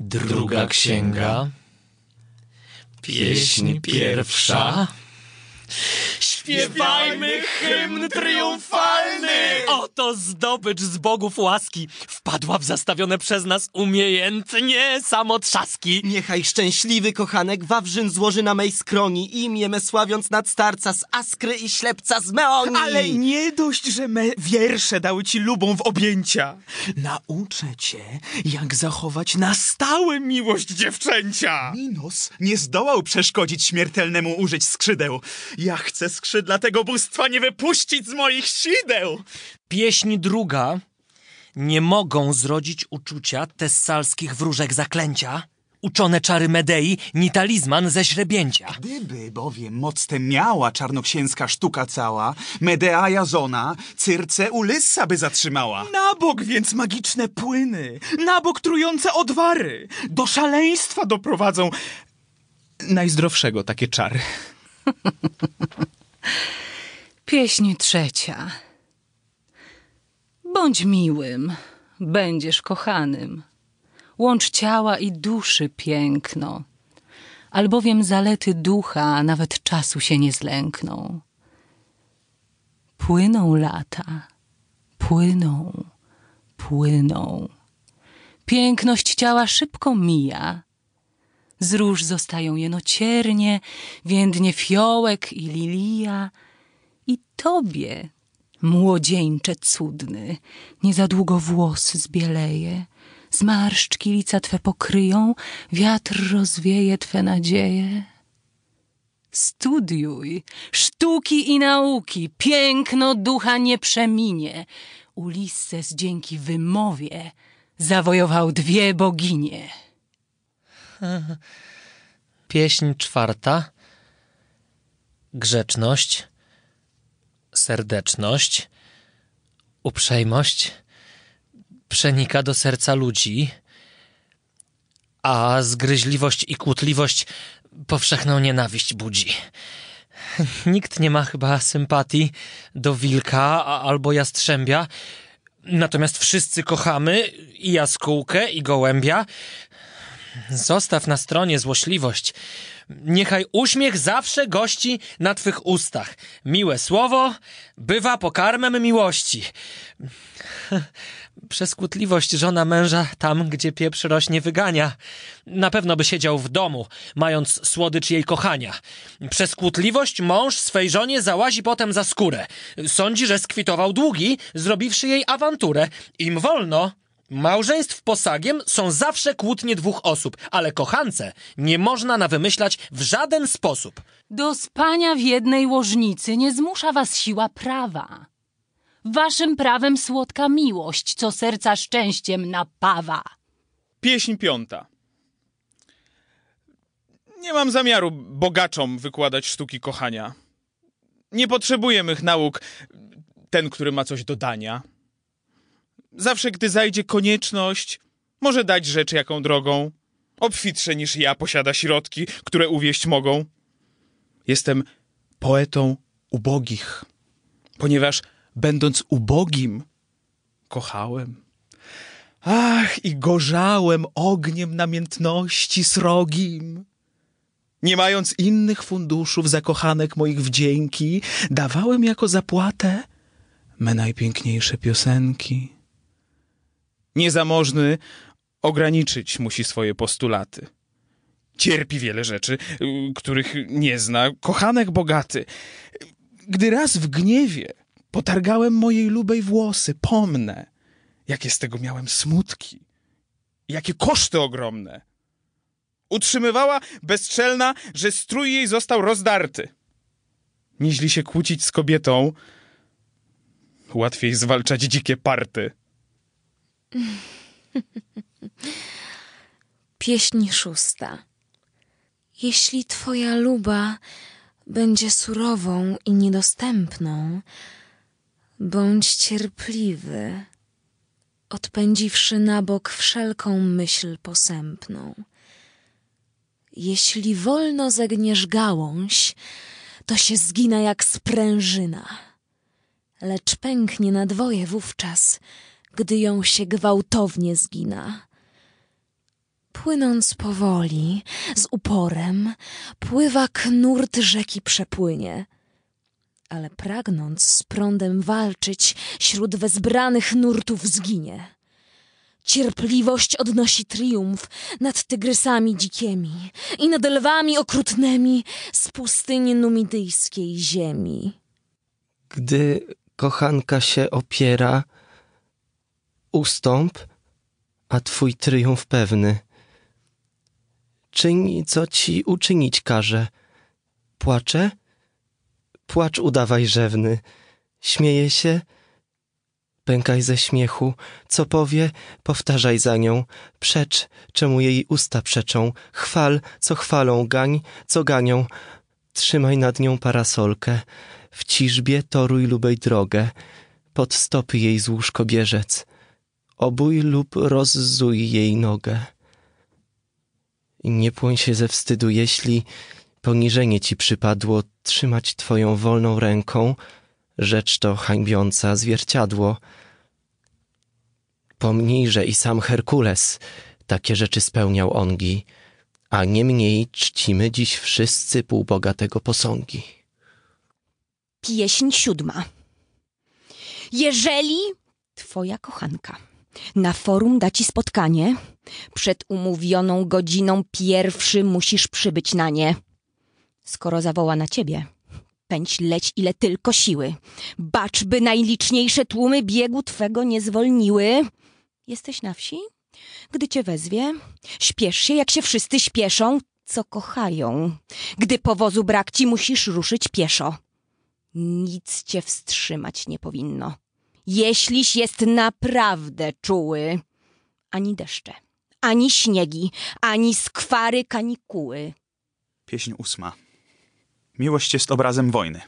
Druga księga. Pieśń pierwsza. Śpiewajmy hymn triumfalny! Oto zdobycz z bogów łaski wpadła w zastawione przez nas umiejętnie samotrzaski. Niechaj szczęśliwy kochanek Wawrzyn złoży na mej skroni imię me sławiąc nad starca z Askry i ślepca z Meonii. Ale nie dość, że me wiersze dały ci lubą w objęcia. Nauczę cię, jak zachować na stałe miłość dziewczęcia. Minos nie zdołał przeszkodzić śmiertelnemu użyć skrzydeł. Ja chcę skrzydła tego bóstwa nie wypuścić z moich sideł. Pieśń druga. Nie mogą zrodzić uczucia tessalskich wróżek zaklęcia. Uczone czary Medei, ni talizman ze źrebięcia. Gdyby bowiem moc tę miała czarnoksięska sztuka cała, Medea Jazona, Cyrce Ulyssa by zatrzymała. Na bok więc magiczne płyny, na bok trujące odwary, do szaleństwa doprowadzą najzdrowszego takie czary. Pieśń trzecia. Bądź miłym, będziesz kochanym. Łącz ciała i duszy piękno, albowiem zalety ducha nawet czasu się nie zlękną. Płyną lata, płyną, płyną. Piękność ciała szybko mija. Z róż zostają jeno ciernie, więdnie fiołek i lilia. I tobie, młodzieńcze cudny, nie za długo włos zbieleje. Zmarszczki lica twe pokryją, wiatr rozwieje twe nadzieje. Studiuj sztuki i nauki, piękno ducha nie przeminie. Ulisses dzięki wymowie zawojował dwie boginie. Pieśń czwarta. Grzeczność, serdeczność, uprzejmość przenika do serca ludzi, a zgryźliwość i kłótliwość powszechną nienawiść budzi. Nikt nie ma chyba sympatii do wilka albo jastrzębia, natomiast wszyscy kochamy i jaskółkę, i gołębia. Zostaw na stronie złośliwość. Niechaj uśmiech zawsze gości na twych ustach. Miłe słowo bywa pokarmem miłości. Przez kłótliwość żona męża tam, gdzie pieprz rośnie, wygania. Na pewno by siedział w domu, mając słodycz jej kochania. Przez kłótliwość mąż swej żonie załazi potem za skórę. Sądzi, że skwitował długi, zrobiwszy jej awanturę. Im wolno, Małżeństw posagiem są zawsze kłótnie dwóch osób, ale kochance nie można nawymyślać w żaden sposób. Do spania w jednej łożnicy nie zmusza was siła prawa. Waszym prawem słodka miłość, co serca szczęściem napawa. Pieśń piąta. Nie mam zamiaru bogaczom wykładać sztuki kochania. Nie potrzebuję mych nauk, ten, który ma coś do dania. Zawsze, gdy zajdzie konieczność, może dać rzecz jaką drogą. Obfitsze niż ja posiada środki, które uwieść mogą. Jestem poetą ubogich, ponieważ będąc ubogim, kochałem. Ach, i gorzałem ogniem namiętności srogim. Nie mając innych funduszów zakochanek moich wdzięki, dawałem jako zapłatę me najpiękniejsze piosenki. Niezamożny ograniczyć musi swoje postulaty. Cierpi wiele rzeczy, których nie zna, kochanek bogaty. Gdy raz w gniewie potargałem mojej lubej włosy, pomnę, jakie z tego miałem smutki, jakie koszty ogromne. Utrzymywała bezczelna, że strój jej został rozdarty. Niźli się kłócić z kobietą, łatwiej zwalczać dzikie party. Pieśń szósta. Jeśli twoja luba będzie surową i niedostępną, bądź cierpliwy, odpędziwszy na bok wszelką myśl posępną. Jeśli wolno zegniesz gałąź, to się zgina jak sprężyna, lecz pęknie na dwoje wówczas, gdy ją się gwałtownie zgina. Płynąc powoli, z uporem, pływa knurt rzeki przepłynie. Ale pragnąc z prądem walczyć, śród wezbranych nurtów zginie. Cierpliwość odnosi triumf nad tygrysami dzikiemi i nad lwami okrutnymi z pustyni numidyjskiej ziemi. Gdy kochanka się opiera, ustąp, a twój triumf pewny. Czyń, co ci uczynić każe. Płacze? Płacz udawaj rzewny. Śmieje się? Pękaj ze śmiechu. Co powie, powtarzaj za nią. Przecz, czemu jej usta przeczą. Chwal, co chwalą, gań, co ganią. Trzymaj nad nią parasolkę. W ciżbie toruj lubej drogę. Pod stopy jej złóż kobierzec. Obój lub rozzuj jej nogę. I nie płoń się ze wstydu, jeśli poniżenie ci przypadło trzymać twoją wolną ręką, rzecz to hańbiąca zwierciadło. Pomnij, że i sam Herkules takie rzeczy spełniał ongi, a niemniej czcimy dziś wszyscy półbogatego posągi. Pieśń siódma. Jeżeli twoja kochanka na forum da ci spotkanie, przed umówioną godziną pierwszy musisz przybyć na nie. Skoro zawoła na ciebie, pędź leć ile tylko siły. Bacz, by najliczniejsze tłumy biegu twego nie zwolniły. Jesteś na wsi? Gdy cię wezwie, śpiesz się, jak się wszyscy śpieszą, co kochają. Gdy powozu brak ci, musisz ruszyć pieszo. Nic cię wstrzymać nie powinno. Jeśliś jest naprawdę czuły. Ani deszcze, ani śniegi, ani skwary kanikuły. Pieśń ósma. Miłość jest obrazem wojny.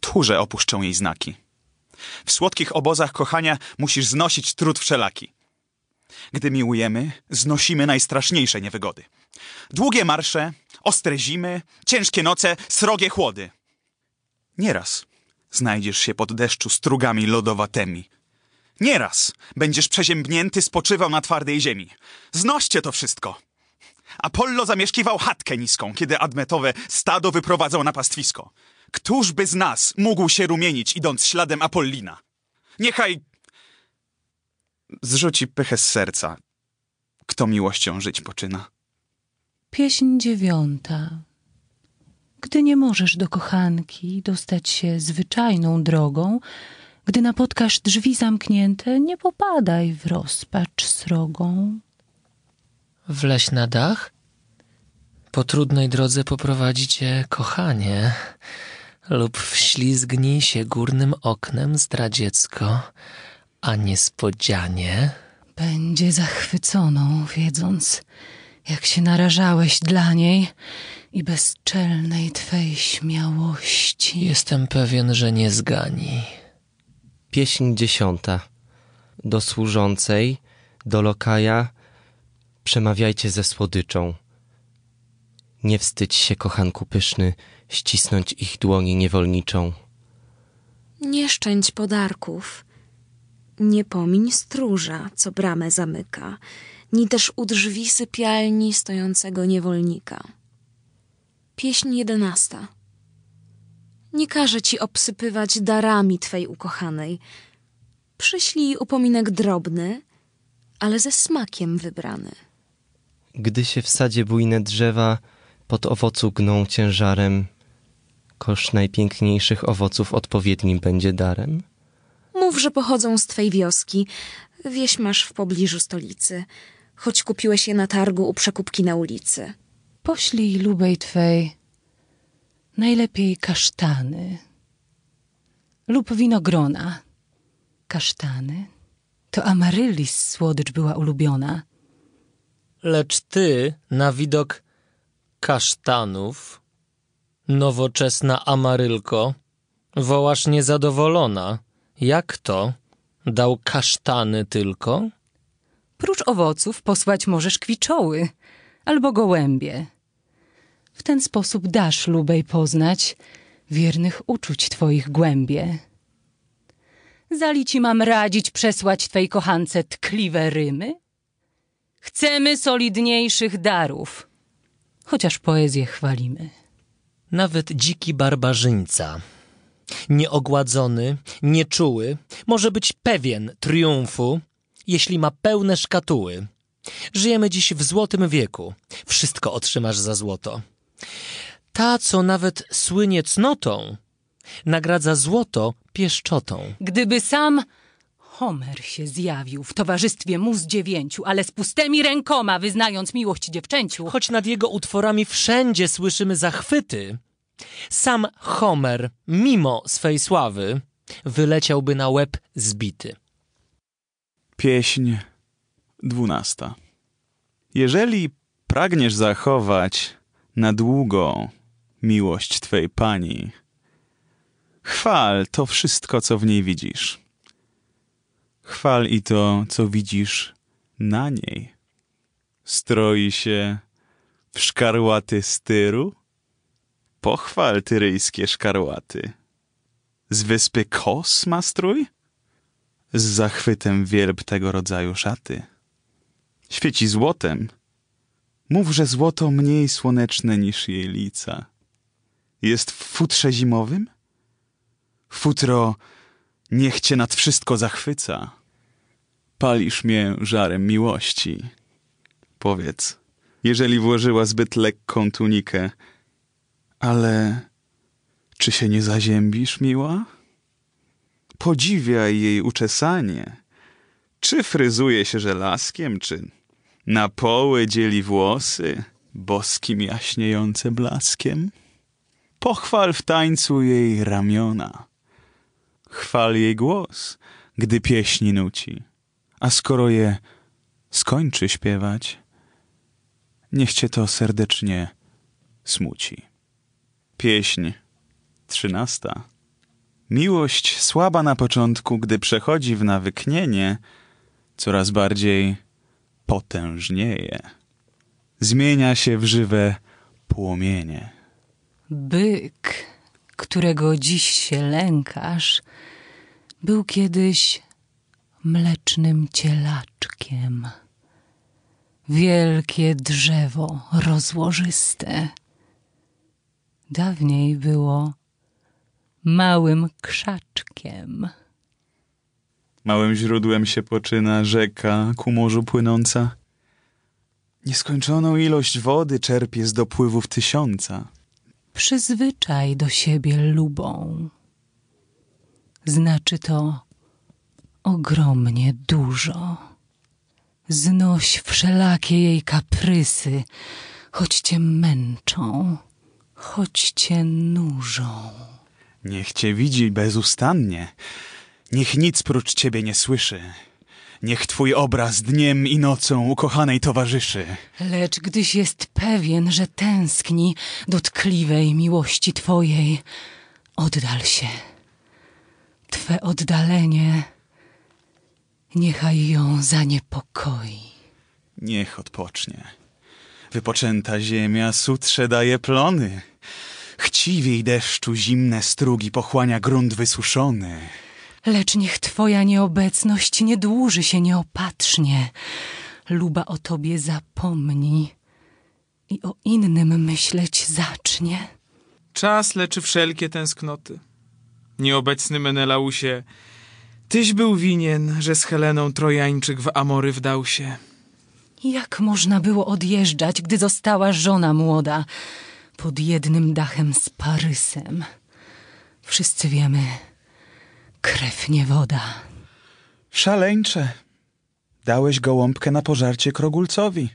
Tchórze opuszczą jej znaki. W słodkich obozach kochania musisz znosić trud wszelaki. Gdy miłujemy, znosimy najstraszniejsze niewygody. Długie marsze, ostre zimy, ciężkie noce, srogie chłody. Nieraz znajdziesz się pod deszczu strugami lodowatymi. Nieraz będziesz przeziębnięty spoczywał na twardej ziemi. Znoście to wszystko. Apollo zamieszkiwał chatkę niską, kiedy admetowe stado wyprowadzał na pastwisko. Któż by z nas mógł się rumienić, idąc śladem Apollina? Niechaj zrzuci pychę z serca, kto miłością żyć poczyna. Pieśń dziewiąta. Gdy nie możesz do kochanki dostać się zwyczajną drogą, gdy napotkasz drzwi zamknięte, nie popadaj w rozpacz srogą. Wleź na dach? Po trudnej drodze poprowadzi cię kochanie, lub wślizgnij się górnym oknem zdradziecko, a niespodzianie Będzie zachwyconą, wiedząc, jak się narażałeś dla niej i bezczelnej twej śmiałości. jestem pewien, że nie zgani. Pieśń dziesiąta. Do służącej, do lokaja, przemawiajcie ze słodyczą. Nie wstydź się, kochanku pyszny, ścisnąć ich dłoni niewolniczą. Nie szczędź podarków. Nie pomiń stróża, co bramę zamyka, ni też u drzwi sypialni stojącego niewolnika. Pieśń jedenasta. Nie każe ci obsypywać darami twej ukochanej. Przyślij upominek drobny, ale ze smakiem wybrany. Gdy się w sadzie bujne drzewa pod owocu gną ciężarem, kosz najpiękniejszych owoców odpowiednim będzie darem. Mów, że pochodzą z twej wioski. Wieś masz w pobliżu stolicy, choć kupiłeś je na targu u przekupki na ulicy. Poślij lubej twej najlepiej kasztany lub winogrona. Kasztany to amaryllis słodycz była ulubiona. Lecz ty na widok kasztanów, nowoczesna amarylko, wołasz niezadowolona. Jak to? Dał kasztany tylko? Prócz owoców posłać możesz kwiczoły albo gołębie. W ten sposób dasz lubej poznać wiernych uczuć twoich głębie. Zali ci mam radzić przesłać twej kochance tkliwe rymy? Chcemy solidniejszych darów. Chociaż poezję chwalimy. Nawet dziki barbarzyńca, nieogładzony, nieczuły, może być pewien triumfu, jeśli ma pełne szkatuły. Żyjemy dziś w złotym wieku. Wszystko otrzymasz za złoto. Ta, co nawet słynie cnotą, nagradza złoto pieszczotą. Gdyby sam Homer się zjawił w towarzystwie mu z dziewięciu, ale z pustymi rękoma wyznając miłość dziewczęciu. Choć nad jego utworami wszędzie słyszymy zachwyty, sam Homer, mimo swej sławy, wyleciałby na łeb zbity. Pieśń dwunasta. Jeżeli pragniesz zachować na długo miłość Twej Pani, chwal to wszystko, co w niej widzisz. Chwal i to, co widzisz na niej. Stroi się w szkarłaty styru? Pochwal tyryjskie szkarłaty. Z wyspy Kos ma strój? z zachwytem wielb tego rodzaju szaty. Świeci złotem. Mów, że złoto mniej słoneczne niż jej lica. Jest w futrze zimowym? Futro niech cię nad wszystko zachwyca. Palisz mnie żarem miłości. Powiedz, jeżeli włożyła zbyt lekką tunikę, ale czy się nie zaziębisz, miła? Podziwiaj jej uczesanie. Czy fryzuje się żelazkiem, czy na poły dzieli włosy, boskim jaśniejące blaskiem? Pochwal w tańcu jej ramiona. Chwal jej głos, gdy pieśni nuci. A skoro je skończy śpiewać, niech cię to serdecznie smuci. Pieśń trzynasta. Miłość słaba na początku, gdy przechodzi w nawyknienie, coraz bardziej potężnieje. Zmienia się w żywe płomienie. Byk, którego dziś się lękasz, był kiedyś mlecznym cielaczkiem. Wielkie drzewo rozłożyste. Dawniej było małym krzaczkiem. Małym źródłem się poczyna rzeka ku morzu płynąca. Nieskończoną ilość wody czerpie z dopływów tysiąca. Przyzwyczaj do siebie lubą. Znaczy to ogromnie dużo. Znoś wszelakie jej kaprysy, choć cię męczą, choć cię nużą. Niech cię widzi bezustannie. Niech nic prócz ciebie nie słyszy. Niech twój obraz dniem i nocą ukochanej towarzyszy. Lecz gdyś jest pewien, że tęskni do tkliwej miłości twojej, oddal się. Twe oddalenie niechaj ją zaniepokoi. Niech odpocznie. Wypoczęta ziemia sutrze daje plony. Chciwiej deszczu zimne strugi pochłania grunt wysuszony. Lecz niech twoja nieobecność nie dłuży się nieopatrznie. Luba o tobie zapomni i o innym myśleć zacznie. Czas leczy wszelkie tęsknoty. Nieobecny Menelausie, tyś był winien, że z Heleną Trojańczyk w Amory wdał się. Jak można było odjeżdżać, gdy została żona młoda pod jednym dachem z Parysem? Wszyscy wiemy, krew nie woda. Szaleńcze. Dałeś gołąbkę na pożarcie krogulcowi.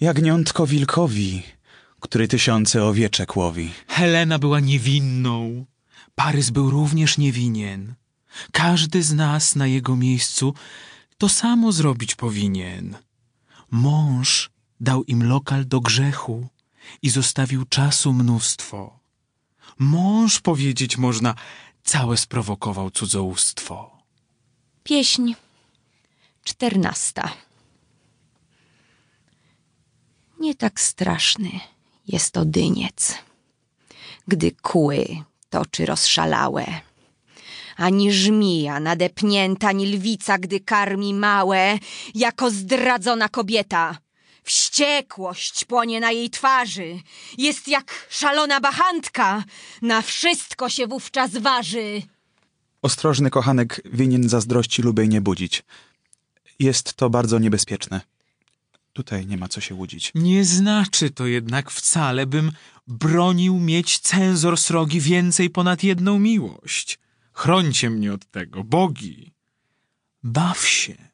Jagniątko wilkowi, który tysiące owieczek łowi. Helena była niewinną. Parys był również niewinien. Każdy z nas na jego miejscu to samo zrobić powinien. Mąż dał im lokal do grzechu i zostawił czasu mnóstwo. Mąż, powiedzieć można, całe sprowokował cudzołóstwo. Pieśń czternasta. Nie tak straszny jest to dyniec, gdy kły toczy rozszalałe, ani żmija nadepnięta, ani lwica, gdy karmi małe, jako zdradzona kobieta. Wściekłość płonie na jej twarzy. Jest jak szalona bachantka. Na wszystko się wówczas waży. Ostrożny kochanek winien zazdrości lubej nie budzić. Jest to bardzo niebezpieczne. Tutaj nie ma co się łudzić. Nie znaczy to jednak wcale, bym bronił mieć cenzor srogi więcej ponad jedną miłość. Chrońcie mnie od tego, bogi. Baw się,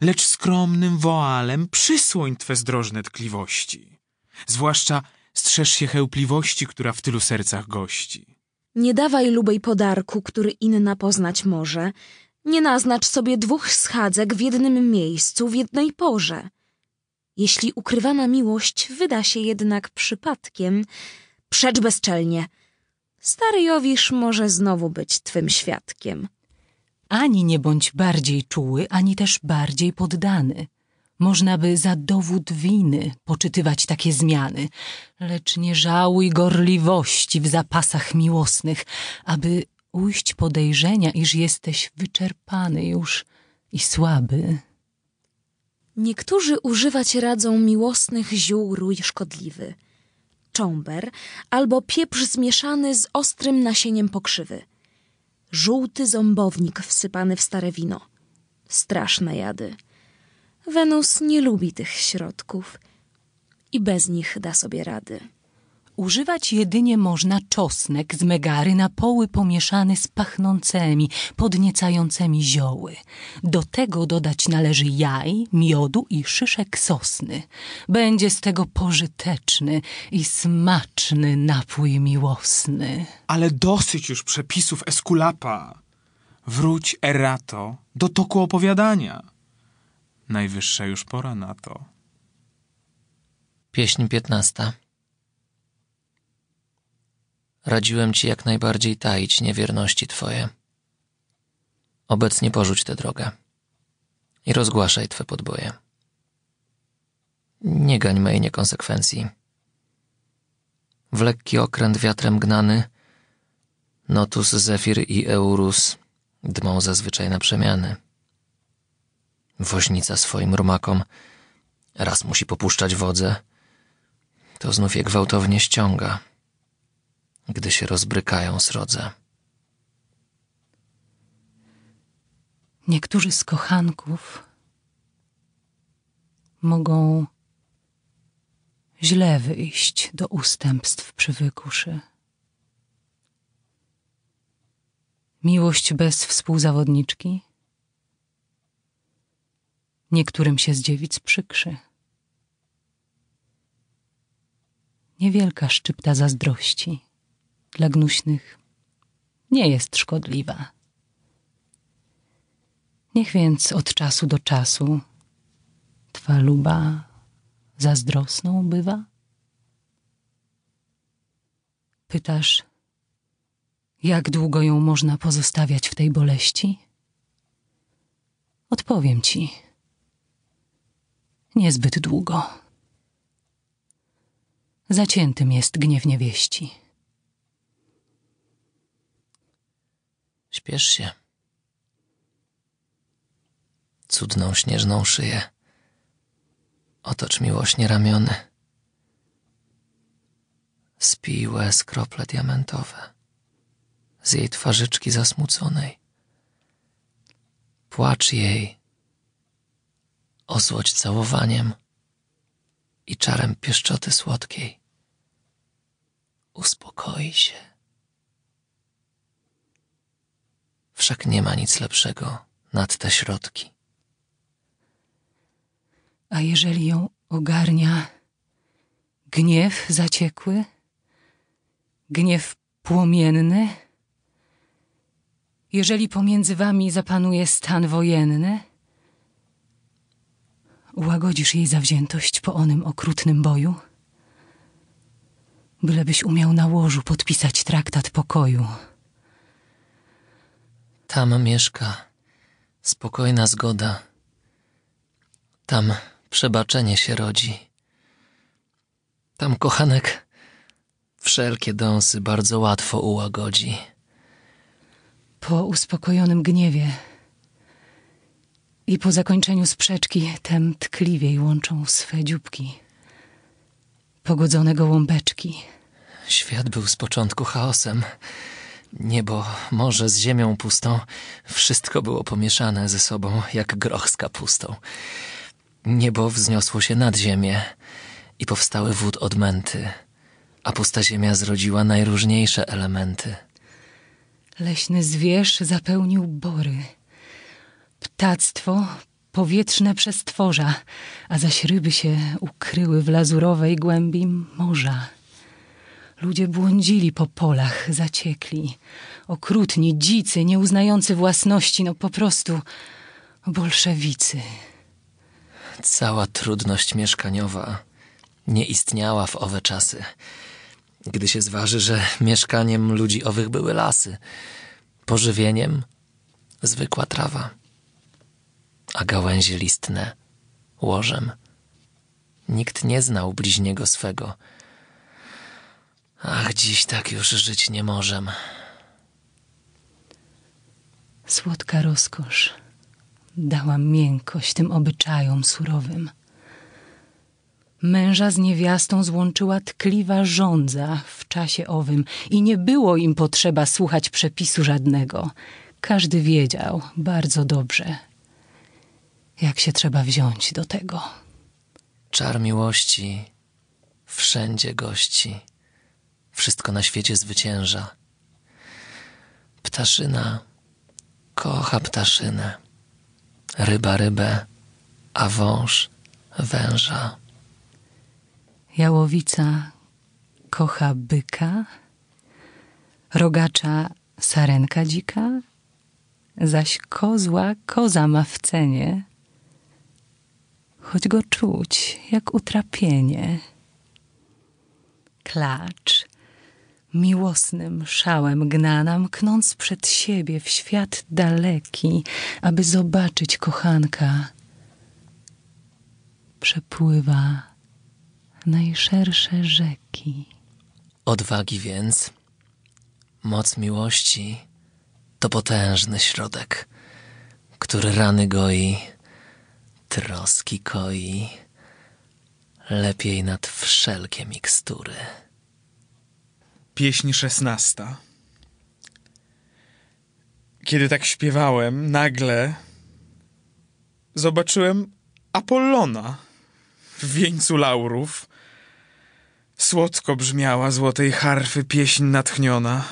lecz skromnym woalem przysłoń twe zdrożne tkliwości. Zwłaszcza strzeż się chełpliwości, która w tylu sercach gości. Nie dawaj lubej podarku, który inna poznać może. Nie naznacz sobie dwóch schadzek w jednym miejscu, w jednej porze. Jeśli ukrywana miłość wyda się jednak przypadkiem, przecz bezczelnie. Stary Jowisz może znowu być twym świadkiem. Ani nie bądź bardziej czuły, ani też bardziej poddany. Można by za dowód winy poczytywać takie zmiany, lecz nie żałuj gorliwości w zapasach miłosnych, aby ujść podejrzenia, iż jesteś wyczerpany już i słaby. Niektórzy używać radzą miłosnych ziół rój szkodliwy, cząber albo pieprz zmieszany z ostrym nasieniem pokrzywy, żółty ząbownik wsypany w stare wino. Straszne jady. Wenus nie lubi tych środków i bez nich da sobie rady. Używać jedynie można czosnek z megary na poły pomieszany z pachnącymi, podniecającymi zioły. Do tego dodać należy jaj, miodu i szyszek sosny. Będzie z tego pożyteczny i smaczny napój miłosny. Ale dosyć już przepisów Eskulapa. Wróć, Erato, do toku opowiadania. Najwyższa już pora na to. Pieśń piętnasta. Radziłem ci jak najbardziej taić niewierności twoje. Obecnie porzuć tę drogę i rozgłaszaj twe podboje. Nie gań mej niekonsekwencji. W lekki okręt wiatrem gnany, Notus, Zefir i Eurus dmą zazwyczaj na przemiany. Woźnica swoim rumakom raz musi popuszczać wodze, to znów je gwałtownie ściąga, gdy się rozbrykają srodze. Niektórzy z kochanków mogą źle wyjść do ustępstw przywykłszy. Miłość bez współzawodniczki niektórym się z dziewic przykrzy. Niewielka szczypta zazdrości dla gnuśnych nie jest szkodliwa. Niech więc od czasu do czasu twa luba zazdrosną bywa? Pytasz, jak długo ją można pozostawiać w tej boleści? Odpowiem ci. Niezbyt długo. Zaciętym jest gniew niewieści. Śpiesz się. Cudną śnieżną szyję. Otocz miłośnie ramiony. Spij łez krople diamentowe z jej twarzyczki zasmuconej. Płacz jej, osłodź całowaniem i czarem pieszczoty słodkiej. Uspokoi się. Wszak nie ma nic lepszego nad te środki. A jeżeli ją ogarnia gniew zaciekły, gniew płomienny, jeżeli pomiędzy wami zapanuje stan wojenny, ułagodzisz jej zawziętość po onym okrutnym boju, bylebyś umiał na łożu podpisać traktat pokoju. Tam mieszka spokojna zgoda. Tam przebaczenie się rodzi. Tam kochanek wszelkie dąsy bardzo łatwo ułagodzi. Po uspokojonym gniewie i po zakończeniu sprzeczki tem tkliwiej łączą swe dzióbki. Pogodzone gołąbeczki. Świat był z początku chaosem. Niebo, morze z ziemią pustą, wszystko było pomieszane ze sobą, jak groch z kapustą. Niebo wzniosło się nad ziemię i powstały wód odmęty, a pusta ziemia zrodziła najróżniejsze elementy. Leśny zwierz zapełnił bory. Ptactwo powietrzne przestworza, a zaś ryby się ukryły w lazurowej głębi morza. Ludzie błądzili po polach, zaciekli. Okrutni, dzicy, nieuznający własności, no po prostu bolszewicy. Cała trudność mieszkaniowa nie istniała w owe czasy. Gdy się zważy, że mieszkaniem ludzi owych były lasy, pożywieniem zwykła trawa, a gałęzie listne łożem. Nikt nie znał bliźniego swego. Ach, dziś tak już żyć nie możem. Słodka rozkosz dała miękkość tym obyczajom surowym. Męża z niewiastą złączyła tkliwa żądza w czasie owym i nie było im potrzeba słuchać przepisu żadnego. Każdy wiedział bardzo dobrze, jak się trzeba wziąć do tego. Czar miłości wszędzie gości. Wszystko na świecie zwycięża. Ptaszyna kocha ptaszynę. Ryba rybę, a wąż węża. Jałowica kocha byka, rogacza sarenka dzika, zaś kozła koza ma w cenie, choć go czuć jak utrapienie. Klacz miłosnym szałem gna nam, knąc przed siebie w świat daleki, aby zobaczyć kochanka. Przepływa najszersze rzeki. Odwagi więc, moc miłości to potężny środek, który rany goi, troski koi, lepiej nad wszelkie mikstury. Pieśń szesnasta. Kiedy tak śpiewałem, nagle zobaczyłem Apollona w wieńcu laurów. Słodko brzmiała złotej harfy pieśń natchniona.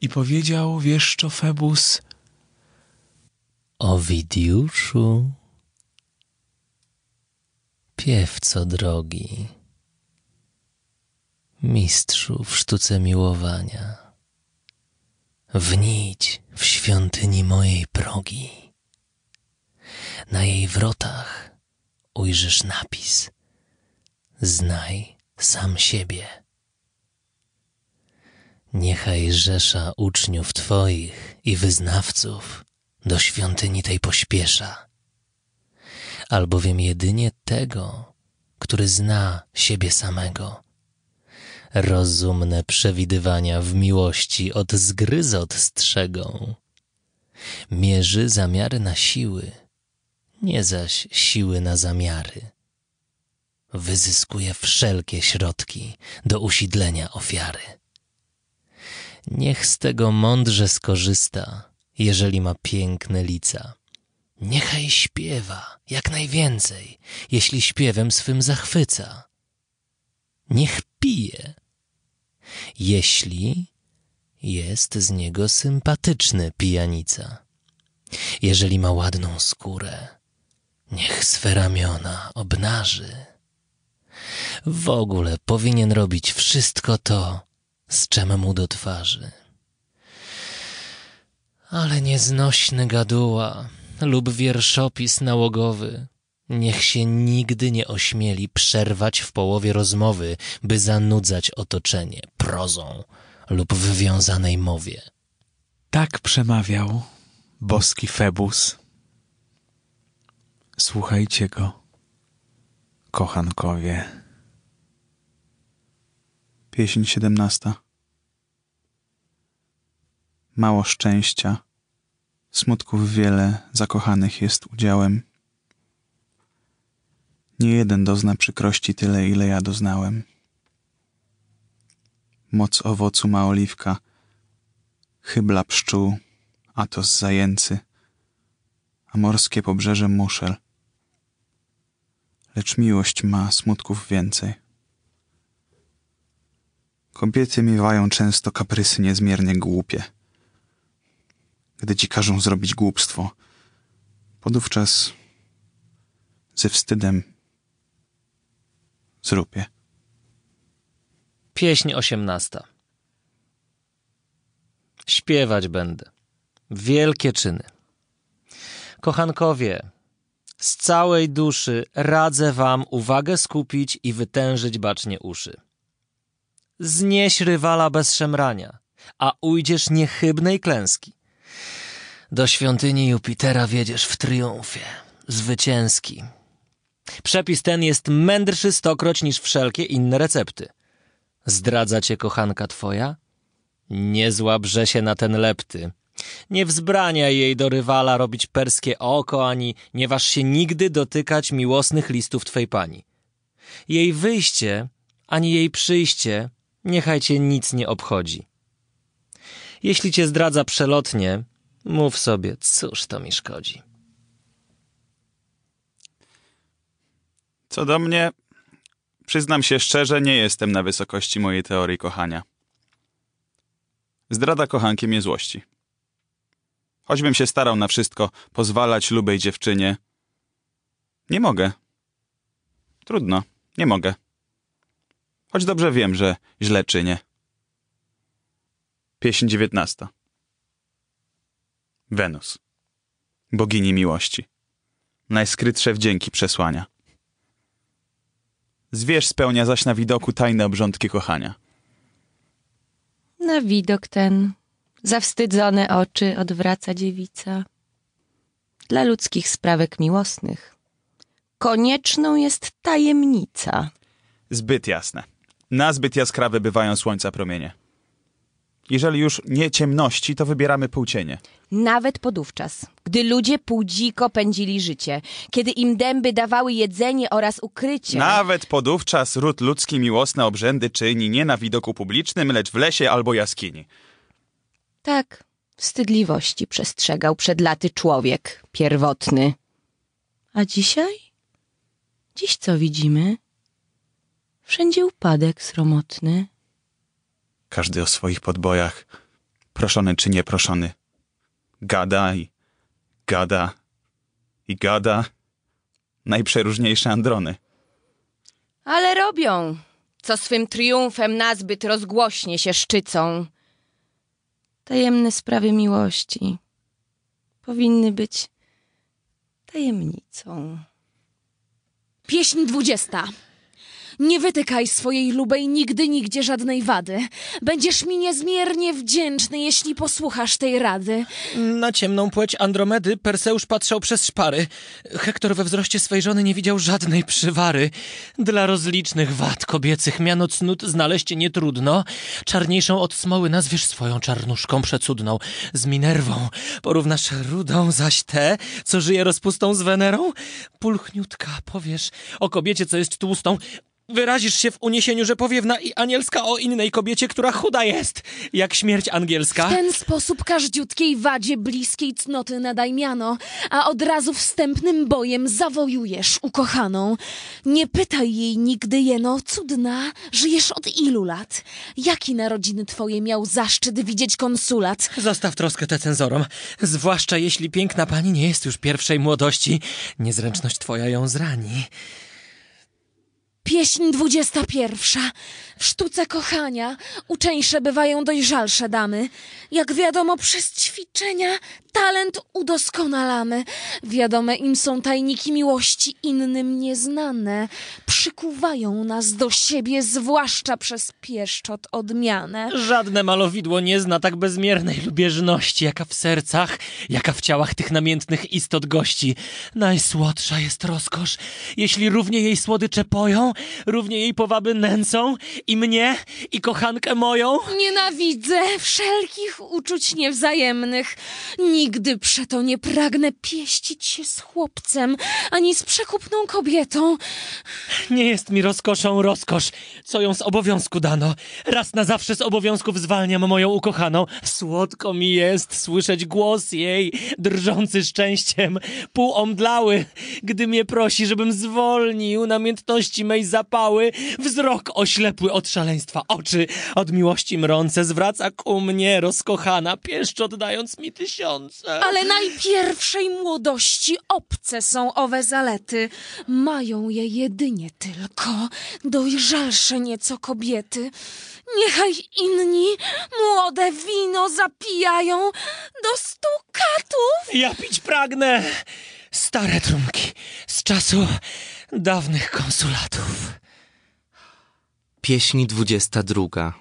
I powiedział wieszczo Febus, Owidiuszu, piewco drogi, mistrzu w sztuce miłowania, wnić w świątyni mojej progi. Na jej wrotach ujrzysz napis Znaj sam siebie. Niechaj rzesza uczniów Twoich i wyznawców do świątyni tej pośpiesza, albowiem jedynie tego, który zna siebie samego, rozumne przewidywania w miłości od zgryzot strzegą. Mierzy zamiary na siły, nie zaś siły na zamiary. Wyzyskuje wszelkie środki do usidlenia ofiary. Niech z tego mądrze skorzysta, jeżeli ma piękne lica. Niechaj śpiewa jak najwięcej, jeśli śpiewem swym zachwyca. Niech pije, jeśli jest z niego sympatyczny pijanica. Jeżeli ma ładną skórę, niech swe ramiona obnaży. W ogóle powinien robić wszystko to, z czem mu do twarzy. Ale nieznośny gaduła lub wierszopis nałogowy niech się nigdy nie ośmieli przerwać w połowie rozmowy, by zanudzać otoczenie prozą lub wywiązanej mowie. Tak przemawiał boski Febus. Słuchajcie go, kochankowie. Pieśń siedemnasta. Mało szczęścia, smutków wiele, zakochanych jest udziałem. Nie jeden dozna przykrości tyle, ile ja doznałem. Moc owocu ma oliwka, chybla pszczół, atos zajęcy, a morskie pobrzeże muszel. Lecz miłość ma smutków więcej. Kobiety miewają często kaprysy niezmiernie głupie. Gdy ci każą zrobić głupstwo, podówczas ze wstydem zrób je. Pieśń osiemnasta. Śpiewać będę. Wielkie czyny. Kochankowie, z całej duszy radzę wam uwagę skupić i wytężyć bacznie uszy. Znieś rywala bez szemrania, a ujdziesz niechybnej klęski. Do świątyni Jupitera wiedziesz w triumfie, zwycięski. Przepis ten jest mędrszy stokroć niż wszelkie inne recepty. Zdradza cię kochanka twoja? Nie złabrze się na ten lepty. Nie wzbrania jej do rywala robić perskie oko, ani nie waż się nigdy dotykać miłosnych listów twej pani. Jej wyjście, ani jej przyjście, niechaj cię nic nie obchodzi. Jeśli cię zdradza przelotnie, mów sobie, cóż to mi szkodzi. Co do mnie, przyznam się szczerze, nie jestem na wysokości mojej teorii kochania. Zdrada kochanki mnie złości. Choćbym się starał na wszystko pozwalać lubej dziewczynie, nie mogę. Trudno, nie mogę. Choć dobrze wiem, że źle czynię. Pieśń dziewiętnasta. Wenus. Bogini miłości. Najskrytsze wdzięki przesłania. Zwierz spełnia zaś na widoku tajne obrządki kochania. Na widok ten zawstydzone oczy odwraca dziewica. Dla ludzkich sprawek miłosnych konieczną jest tajemnica. Zbyt jasne. Nazbyt jaskrawe bywają słońca promienie. Jeżeli już nie ciemności, to wybieramy półcienie. Nawet podówczas, gdy ludzie półdziko pędzili życie, kiedy im dęby dawały jedzenie oraz ukrycie. Nawet podówczas ród ludzki miłosne obrzędy czyni nie na widoku publicznym, lecz w lesie albo jaskini. Tak, wstydliwości przestrzegał przed laty człowiek pierwotny. A dzisiaj? Dziś co widzimy? Wszędzie upadek sromotny. Każdy o swoich podbojach, proszony czy nieproszony. Gada i gada i gada. Najprzeróżniejsze androny. Ale robią, co swym triumfem nazbyt rozgłośnie się szczycą. Tajemne sprawy miłości powinny być tajemnicą. Pieśń dwudziesta. Nie wytykaj swojej lubej nigdy nigdzie żadnej wady. Będziesz mi niezmiernie wdzięczny, jeśli posłuchasz tej rady. Na ciemną płeć Andromedy Perseusz patrzał przez szpary. Hektor we wzroście swej żony nie widział żadnej przywary. Dla rozlicznych wad kobiecych miano cnót znaleźć nie trudno. Czarniejszą od smoły nazwiesz swoją czarnuszką przecudną. Z Minerwą porównasz rudą, zaś tę, co żyje rozpustą z Wenerą? Pulchniutka powiesz o kobiecie, co jest tłustą. Wyrazisz się w uniesieniu, że powiewna i anielska o innej kobiecie, która chuda jest, jak śmierć angielska. W ten sposób każdziutkiej wadzie bliskiej cnoty nadaj miano, a od razu wstępnym bojem zawojujesz ukochaną. Nie pytaj jej nigdy jeno, cudna, żyjesz od ilu lat? Jaki narodziny twoje miał zaszczyt widzieć konsulat? Zostaw troskę tę cenzorom, zwłaszcza jeśli piękna pani nie jest już pierwszej młodości. Niezręczność twoja ją zrani. Pieśń dwudziesta pierwsza. W sztuce kochania uczeńsze bywają dojrzalsze damy. Jak wiadomo, przez ćwiczenia talent udoskonalamy. Wiadome im są tajniki miłości innym nieznane. Przykuwają nas do siebie, zwłaszcza przez pieszczot odmianę. Żadne malowidło nie zna tak bezmiernej lubieżności, jaka w sercach, jaka w ciałach tych namiętnych istot gości. Najsłodsza jest rozkosz, jeśli równie jej słodycze poją, równie jej powaby nęcą i mnie, i kochankę moją? Nienawidzę wszelkich uczuć niewzajemnych. Nigdy przeto nie pragnę pieścić się z chłopcem, ani z przekupną kobietą. Nie jest mi rozkoszą rozkosz, co ją z obowiązku dano. Raz na zawsze z obowiązków zwalniam moją ukochaną. Słodko mi jest słyszeć głos jej, drżący szczęściem, półomdlały, gdy mnie prosi, żebym zwolnił namiętności mej zapały. Wzrok oślepły od szaleństwa, oczy od miłości mrące zwraca ku mnie rozkochana, pieszcz oddając mi tysiące. Ale najpierwszej młodości obce są owe zalety. Mają je jedynie tylko dojrzalsze nieco kobiety. Niechaj inni młode wino zapijają do stu katów. Ja pić pragnę stare trunki z czasu dawnych konsulatów. Pieśń dwudziesta druga.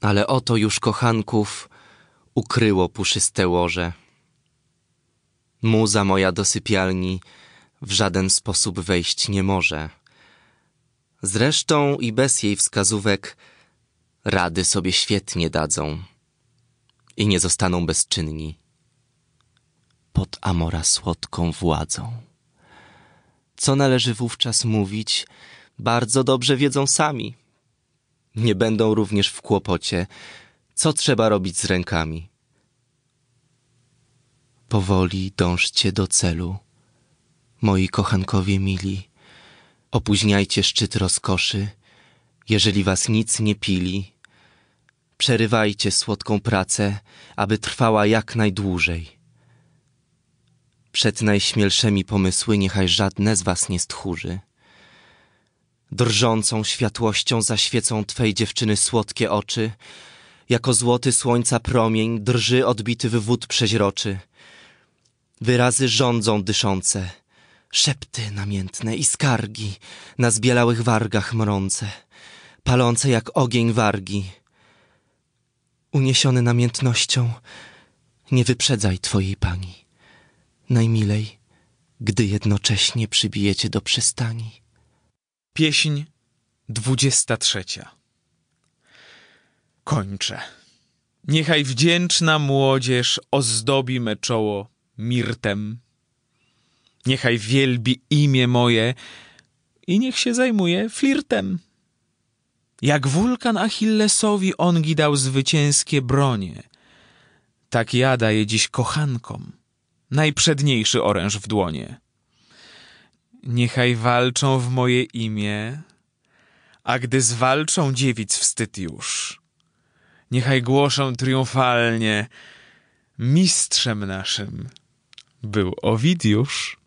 Ale oto już kochanków ukryło puszyste łoże. Muza moja do sypialni w żaden sposób wejść nie może. Zresztą i bez jej wskazówek rady sobie świetnie dadzą i nie zostaną bezczynni pod Amora słodką władzą. Co należy wówczas mówić, bardzo dobrze wiedzą sami. Nie będą również w kłopocie, co trzeba robić z rękami. Powoli dążcie do celu, moi kochankowie mili. Opóźniajcie szczyt rozkoszy, jeżeli was nic nie pili. Przerywajcie słodką pracę, aby trwała jak najdłużej. Przed najśmielszymi pomysły niechaj żadne z was nie stchórzy. Drżącą światłością zaświecą twej dziewczyny słodkie oczy, jako złoty słońca promień drży odbity w wód przeźroczy. Wyrazy rządzą dyszące, szepty namiętne i skargi na zbielałych wargach mrące, palące jak ogień wargi. Uniesiony namiętnością, nie wyprzedzaj twojej pani najmilej, gdy jednocześnie przybijecie do przystani. Pieśń dwudziesta trzecia. Kończę. Niechaj wdzięczna młodzież ozdobi me czoło mirtem. Niechaj wielbi imię moje i niech się zajmuje flirtem. Jak wulkan Achillesowi ongi dał zwycięskie bronie, tak ja daję dziś kochankom najprzedniejszy oręż w dłonie. Niechaj walczą w moje imię, a gdy zwalczą dziewic wstyd już, niechaj głoszą triumfalnie, mistrzem naszym był Owidiusz.